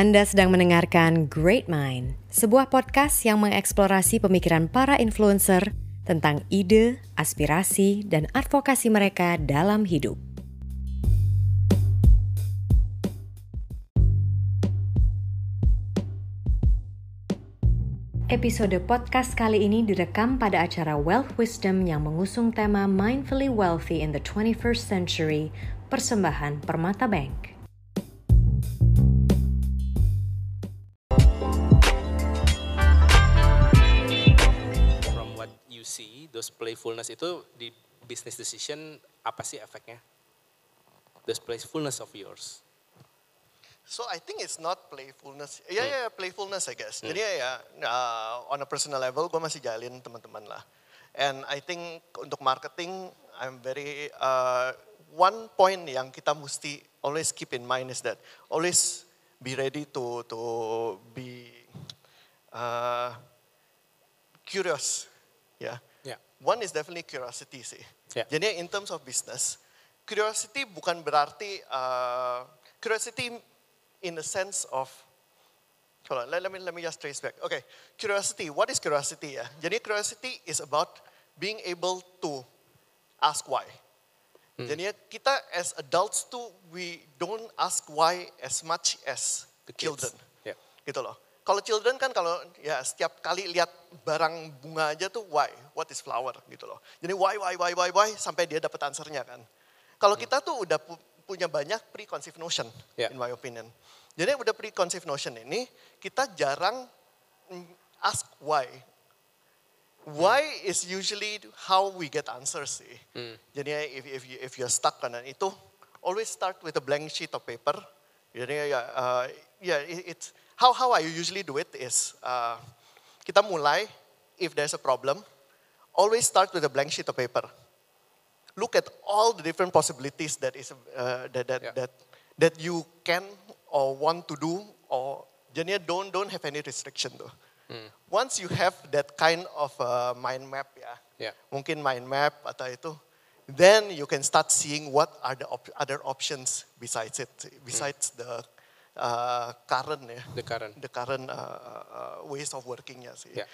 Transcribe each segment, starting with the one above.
Anda sedang mendengarkan Great Mind, sebuah podcast yang mengeksplorasi pemikiran para influencer tentang ide, aspirasi, dan advokasi mereka dalam hidup. Episode podcast kali ini direkam pada acara Wealth Wisdom yang mengusung tema Mindfully Wealthy in the 21st Century, persembahan Permata Bank. Those playfulness itu di business decision apa sih efeknya? Those playfulness of yours. So I think it's not playfulness. Ya ya playfulness I guess. Jadi ya uh, on a personal level gue masih jalin teman-teman lah. And I think untuk marketing I'm very uh, one point yang kita mesti always keep in mind is that always be ready to to be uh, curious. Ya. Ya. One is definitely curiosity sih. Yeah. Jadi in terms of business, curiosity bukan berarti uh, curiosity in the sense of hold on, let, let me let me just trace back. Okay, curiosity. What is curiosity? Ya. Jadi curiosity is about being able to ask why. Jadi kita as adults tuh we don't ask why as much as The kids. children Yeah. gitu loh. Kalau children kan kalau ya setiap kali lihat barang bunga aja tuh why, what is flower gitu loh. Jadi why, why, why, why, why sampai dia dapat answernya kan. Kalau kita tuh udah pu- punya banyak preconceived notion Yeah. in my opinion. Jadi udah preconceived notion ini kita jarang ask why. Why is usually how we get answers sih. Jadi if, if, you, if you're stuck on itu, always start with a blank sheet of paper. Jadi ya, uh, ya it- it's how how I usually do it is uh, kita mulai if there's a problem, always start with a blank sheet of paper. Look at all the different possibilities that is uh, that that, Yeah. that that you can or want to do or jadinya don't don't have any restriction tuh. Once you have that kind of uh, mind map ya, Yeah. mungkin mind map atau itu, then you can start seeing what are the op- other options besides it, besides the uh, current ya, The current. the current uh, uh, ways of workingnya sih. Yeah.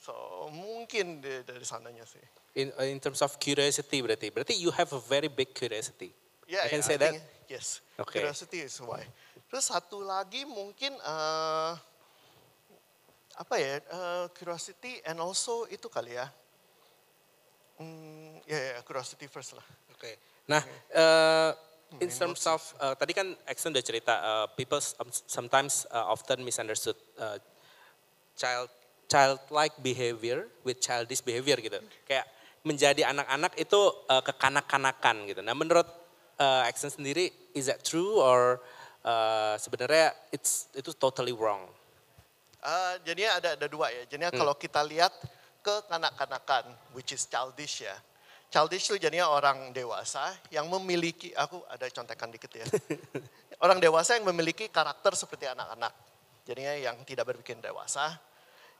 So mungkin di- dari sananya sih. In in terms of curiosity berarti, berarti you have a very big curiosity. I Ya, can ya, say that. think, Yes. Okay. Curiosity is why. Terus satu lagi mungkin uh, apa ya? uh, curiosity and also itu kali ya. Hmm, ya, ya, curiosity first lah. Oke. Nah, eh, in terms of eh, tadi kan Axon udah cerita eh, people some- sometimes eh, often misunderstood eh, child childlike behavior with childish behavior gitu. Kayak menjadi anak-anak itu eh, kekanak-kanakan gitu. Nah, menurut eh, Axon sendiri is that true or eh, sebenarnya it's itu totally wrong? Uh, jadinya ada ada dua ya. Jadinya kalau kita lihat ke kanak-kanakan, which is childish ya. Childish itu jadinya orang dewasa yang memiliki, aku ada contekan dikit ya. orang dewasa yang memiliki karakter seperti anak-anak. Jadinya yang tidak berpikir dewasa,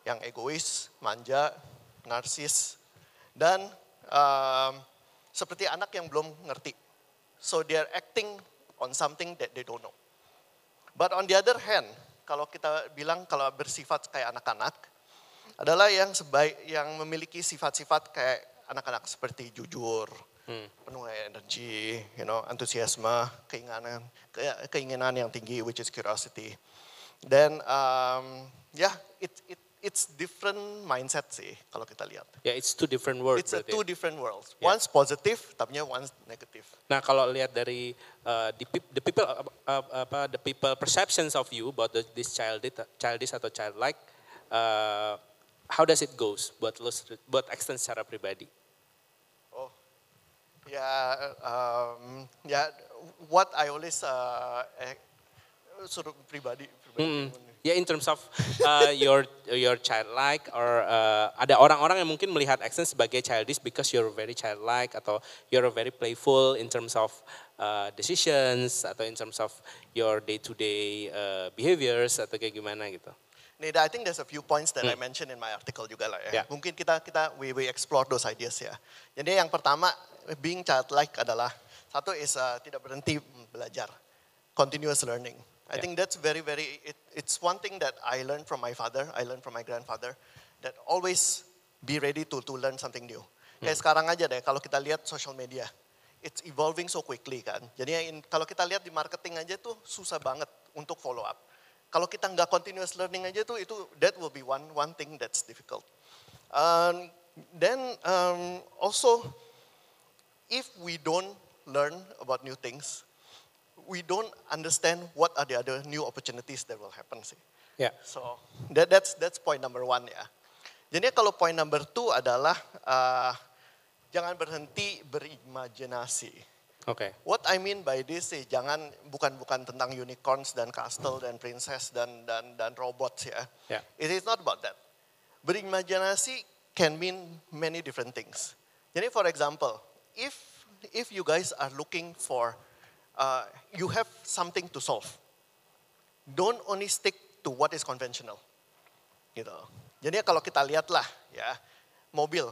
yang egois, manja, narsis, dan um, seperti anak yang belum ngerti. So they are acting on something that they don't know. But on the other hand, kalau kita bilang kalau bersifat kayak anak-anak, adalah yang sebaik yang memiliki sifat-sifat kayak anak-anak seperti jujur, penuh energi, you know, antusiasme, keinginan, ke- keinginan yang tinggi, which is curiosity. Dan um, ya, it, it, it's different mindset sih kalau kita lihat. Ya, it's two different words It's a berarti. two different worlds. Yeah. One's positive, tapi one's negative. Nah, kalau lihat dari uh, the, peop- the people uh, uh, apa the people perceptions of you about the, this childish childish atau childlike uh, how does it goes buat lo buat extend secara pribadi? Oh, ya, um, ya, what I always uh, eh, suruh pribadi. pribadi. Mm, Ya in terms of uh, your your childlike or uh, ada orang-orang yang mungkin melihat Exxon sebagai childish because you're very childlike atau you're very playful in terms of uh, decisions atau in terms of your day to day behaviors atau kayak gimana gitu. Nih, I think there's a few points that I mentioned in my article juga lah ya. Yeah. Mungkin kita kita we, we explore those ideas ya. Jadi yang pertama being childlike adalah satu is uh, tidak berhenti belajar, continuous learning. I Yeah. think that's very, very, it, it's one thing that I learned from my father, I learned from my grandfather, that always be ready to, to learn something new. Kayak sekarang aja deh, kalau kita lihat social media, it's evolving so quickly kan. Jadi in- kalau kita lihat di marketing aja tuh susah banget untuk follow up. Kalau kita nggak continuous learning aja tuh itu that will be one one thing that's difficult. Um, then um, also if we don't learn about new things, we don't understand what are the other new opportunities that will happen sih. Ya. So that, that's that's point number one ya. Jadi kalau point number two adalah uh, jangan berhenti berimajinasi. Oke. What I mean by this sih jangan bukan bukan tentang unicorns dan castle dan princess dan dan dan robots ya. Ya. It is not about that. Berimajinasi can mean many different things. Jadi for example, if if you guys are looking for uh, you have something to solve, don't only stick to what is conventional. Gitu. Jadi kalau kita lihatlah ya mobil,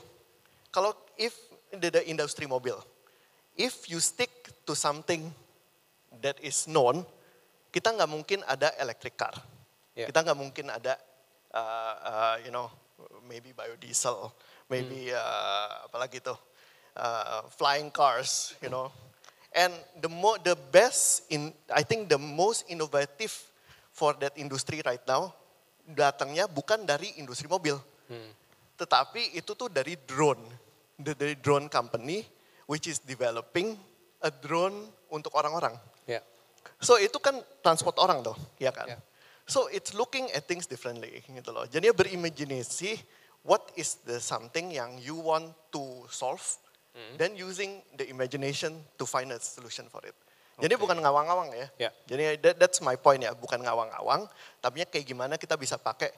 kalau if the, the industri mobil, if you stick to something that is known, kita nggak mungkin ada electric car. Yeah. Kita nggak mungkin ada, uh, uh, you know, maybe biodiesel, maybe uh, apalagi tuh, uh, flying cars, you know. And the mo the best in, I think the most innovative for that industry right now, datangnya bukan dari industri mobil, tetapi itu tuh dari drone, The- dari drone company, which is developing a drone untuk orang-orang. Ya. So itu kan transport orang tuh, ya kan? Yeah. So it's looking at things differently gitu loh. Jadi berimajinasi what is the something yang you want to solve, then using the imagination to find a solution for it. Jadi Okay. bukan ngawang-ngawang ya. Yeah. Jadi that, that's my point ya, bukan ngawang-ngawang, tapi kayak gimana kita bisa pakai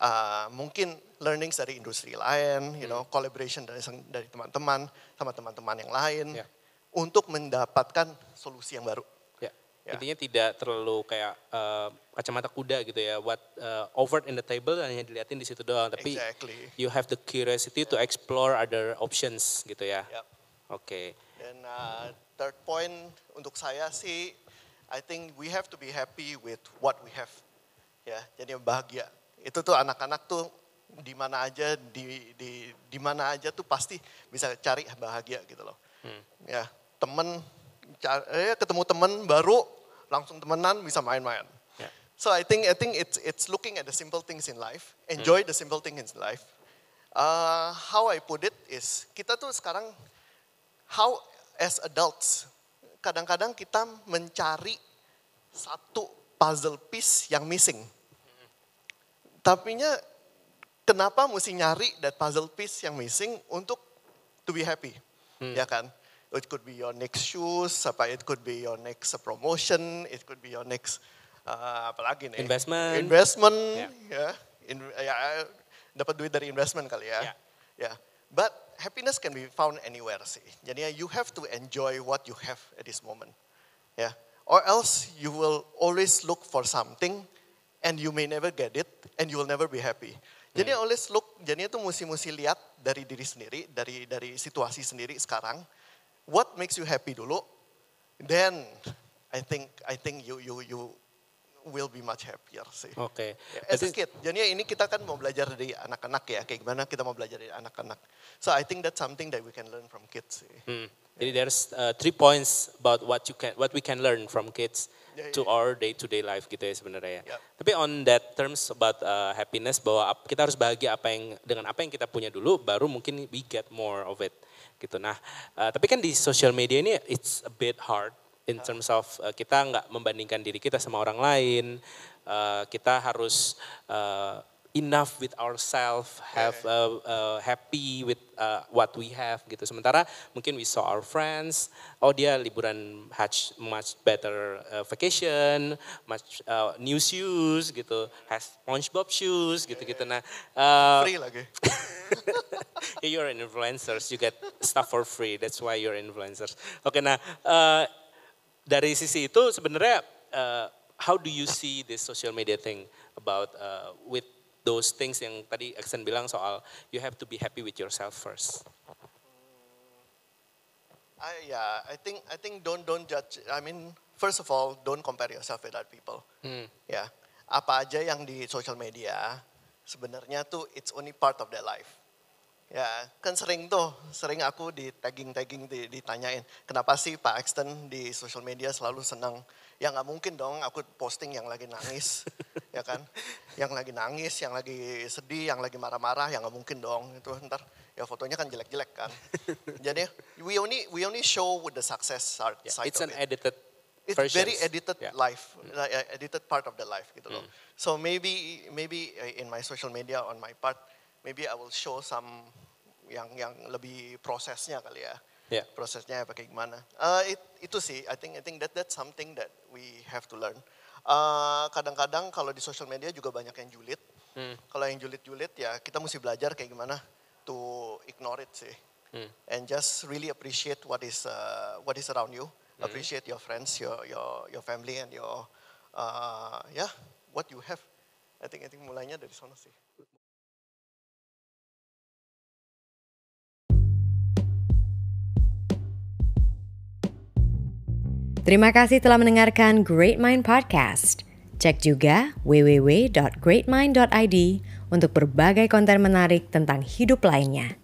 uh, mungkin learnings dari industri lain, you know, collaboration dari dari teman-teman sama teman-teman yang lain Yeah. untuk mendapatkan solusi yang baru. Ya. Ya. Intinya tidak terlalu kayak eh, kacamata kuda gitu ya, what eh, offered in the table hanya diliatin di situ doang, tapi Exactly. you have the curiosity to explore other options gitu ya. Yep. Oke. Dan uh, third point untuk saya sih, I think we have to be happy with what we have. Ya, jadi bahagia. Itu tuh anak-anak tuh di mana aja di di di mana aja tuh pasti bisa cari bahagia gitu loh. Ya, temen eh, ketemu temen baru langsung temenan bisa main-main. Ya. So I think I think it's it's looking at the simple things in life, enjoy the simple things in life. Uh, how I put it is kita tuh sekarang how as adults kadang-kadang kita mencari satu puzzle piece yang missing. Tapinya kenapa mesti nyari that puzzle piece yang missing untuk to be happy, ya kan? It could be your next shoes, apa it could be your next promotion, it could be your next uh, apalagi nih? Investment. Investment, Ya. ya, In- ya dapat duit dari investment kali ya. Ya. Ya, but happiness can be found anywhere sih. Jadi you have to enjoy what you have at this moment. Ya, or else you will always look for something and you may never get it and you will never be happy. Jadi always look, jadi itu mesti-mesti lihat dari diri sendiri, dari dari situasi sendiri sekarang. What makes you happy dulu, then I think I think you you you will be much happier sih. Oke. As a Berarti- kid, jadi ini kita kan mau belajar dari anak-anak ya, kayak gimana kita mau belajar dari anak-anak. So I think that's something that we can learn from kids sih. Hmm. Jadi there's uh, three points about what you can what we can learn from kids Yeah, to yeah. our day to day life gitu ya sebenarnya ya. Yep. Tapi on that terms about uh, happiness bahwa kita harus bahagia apa yang dengan apa yang kita punya dulu baru mungkin we get more of it gitu. Nah, uh, tapi kan di social media ini it's a bit hard in terms of uh, kita nggak membandingkan diri kita sama orang lain. Uh, kita harus uh, enough with ourselves, have uh, uh, happy with uh, what we have gitu. Sementara mungkin we saw our friends, oh dia liburan Hajj much better uh, vacation, much uh, new shoes gitu, has SpongeBob shoes gitu-gitu. Nah, uh, Free lagi. you're an influencers, you get stuff for free. That's why you're influencers. Oke, nah uh, dari sisi itu sebenarnya uh, how do you see this social media thing about uh, with those things yang tadi Aksen bilang soal you have to be happy with yourself first. I, yeah, I think I think don't don't judge. I mean, first of all, don't compare yourself with other people. Hmm. Ya, apa aja yang di social media sebenarnya tuh it's only part of their life. Ya, kan sering tuh, sering aku di tagging tagging di, ditanyain, kenapa sih Pak Exton di social media selalu senang? Ya nggak mungkin dong, aku posting yang lagi nangis, ya kan? Yang lagi nangis, yang lagi sedih, yang lagi marah-marah, ya nggak mungkin dong. Itu ntar ya fotonya kan jelek-jelek kan. Jadi we only we only show the success side Yeah, it's of an it. edited It's versions. very edited Yeah. life, like, uh, edited part of the life gitu loh. So maybe maybe uh, in my social media on my part, maybe I will show some yang yang lebih prosesnya kali ya. Yeah. Prosesnya pakai gimana? Uh, it, itu sih, I think I think that that's something that we have to learn. Uh, Kadang-kadang kalau di social media juga banyak yang julid. Kalau yang julid-julid ya kita mesti belajar kayak gimana to ignore it sih. And just really appreciate what is uh, what is around you. Appreciate your friends, your your your family and your uh, yeah, what you have. I think I think mulainya dari sana sih. Terima kasih telah mendengarkan Great Mind Podcast. Cek juga www.greatmind.id untuk berbagai konten menarik tentang hidup lainnya.